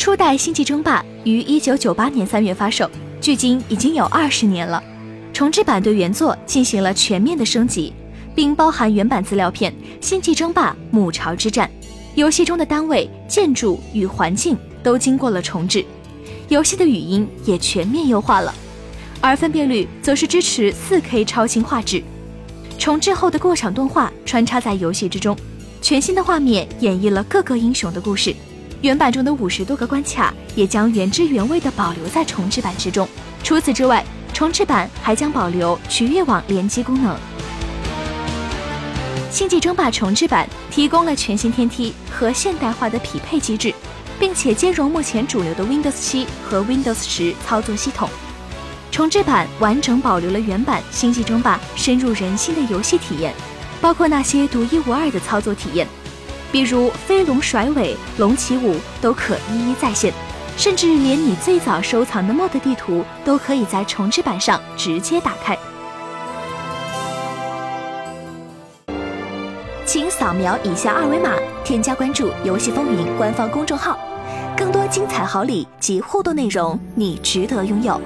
初代《星际争霸》于一九九八年三月发售，距今已经有二十年了。重置版对原作进行了全面的升级，并包含原版资料片《星际争霸：母巢之战》。游戏中的单位、建筑与环境都经过了重置，游戏的语音也全面优化了，而分辨率则是支持 4K 超清画质。重置后的过场动画穿插在游戏之中，全新的画面演绎了各个英雄的故事。原版中的五十多个关卡也将原汁原味地保留在重置版之中。除此之外，重置版还将保留局域网联机功能。星际争霸重置版提供了全新天梯和现代化的匹配机制，并且兼容目前主流的 Windows 7和 Windows 10操作系统。重置版完整保留了原版星际争霸深入人心的游戏体验，包括那些独一无二的操作体验，比如飞龙甩尾、龙起舞都可一一再现。甚至连你最早收藏的 MOD 地图都可以在重置版上直接打开。请扫描以下二维码，添加关注“游戏风云”官方公众号，更多精彩好礼及互动内容，你值得拥有。